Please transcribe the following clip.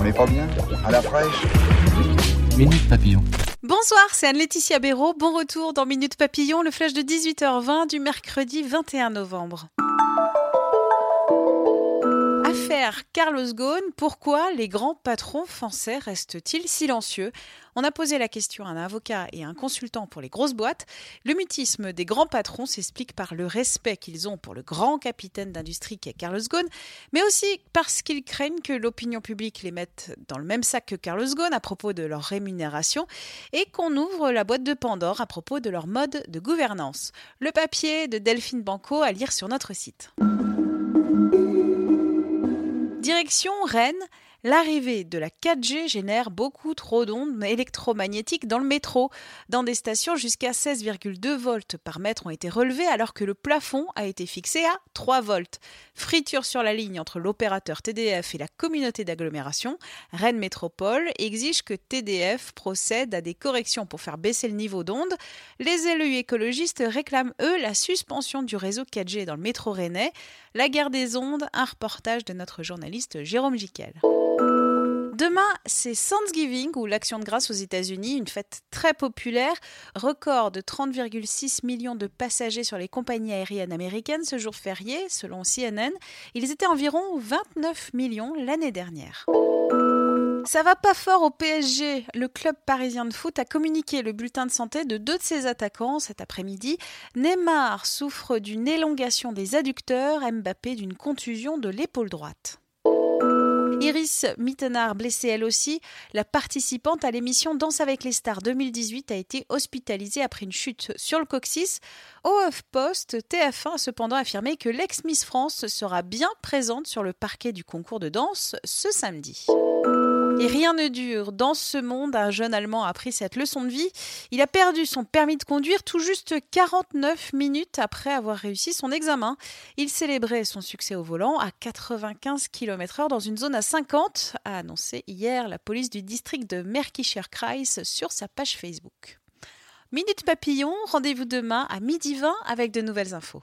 On est pas bien À la fraîche Minute Papillon. Bonsoir, c'est Anne-Laetitia Béraud. Bon retour dans Minute Papillon, le flash de 18h20 du mercredi 21 novembre. Carlos Ghosn, pourquoi les grands patrons français restent-ils silencieux? On a posé la question à un avocat et à un consultant pour les grosses boîtes. Le mutisme des grands patrons s'explique par le respect qu'ils ont pour le grand capitaine d'industrie qu'est Carlos Ghosn, mais aussi parce qu'ils craignent que l'opinion publique les mette dans le même sac que Carlos Ghosn à propos de leur rémunération et qu'on ouvre la boîte de Pandore à propos de leur mode de gouvernance. Le papier de Delphine Banco à lire sur notre site. Direction Rennes, l'arrivée de la 4G génère beaucoup trop d'ondes électromagnétiques dans le métro. Dans des stations, jusqu'à 16,2 volts par mètre ont été relevés alors que le plafond a été fixé à 3 volts. Friture sur la ligne entre l'opérateur TDF et la communauté d'agglomération, Rennes Métropole exige que TDF procède à des corrections pour faire baisser le niveau d'onde. Les élus écologistes réclament, eux, la suspension du réseau 4G dans le métro rennais. La guerre des ondes, un reportage de notre journaliste Jérôme Jiquel. Demain, c'est Thanksgiving ou l'Action de grâce aux États-Unis, une fête très populaire. Record de 30,6 millions de passagers sur les compagnies aériennes américaines ce jour férié, selon CNN. Ils étaient environ 29 millions l'année dernière. Ça va pas fort au PSG. Le club parisien de foot a communiqué le bulletin de santé de deux de ses attaquants cet après-midi. Neymar souffre d'une élongation des adducteurs, Mbappé d'une contusion de l'épaule droite. Iris Mittenard, blessée elle aussi, la participante à l'émission Danse avec les stars 2018 a été hospitalisée après une chute sur le coccyx. Au Post, TF1 a cependant affirmé que l'ex-Miss France sera bien présente sur le parquet du concours de danse ce samedi. Et rien ne dure. Dans ce monde, un jeune Allemand a appris cette leçon de vie. Il a perdu son permis de conduire tout juste 49 minutes après avoir réussi son examen. Il célébrait son succès au volant à 95 km/h dans une zone à 50, a annoncé hier la police du district de Märkischer Kreis sur sa page Facebook. Minute Papillon, rendez-vous demain à midi 20 avec de nouvelles infos.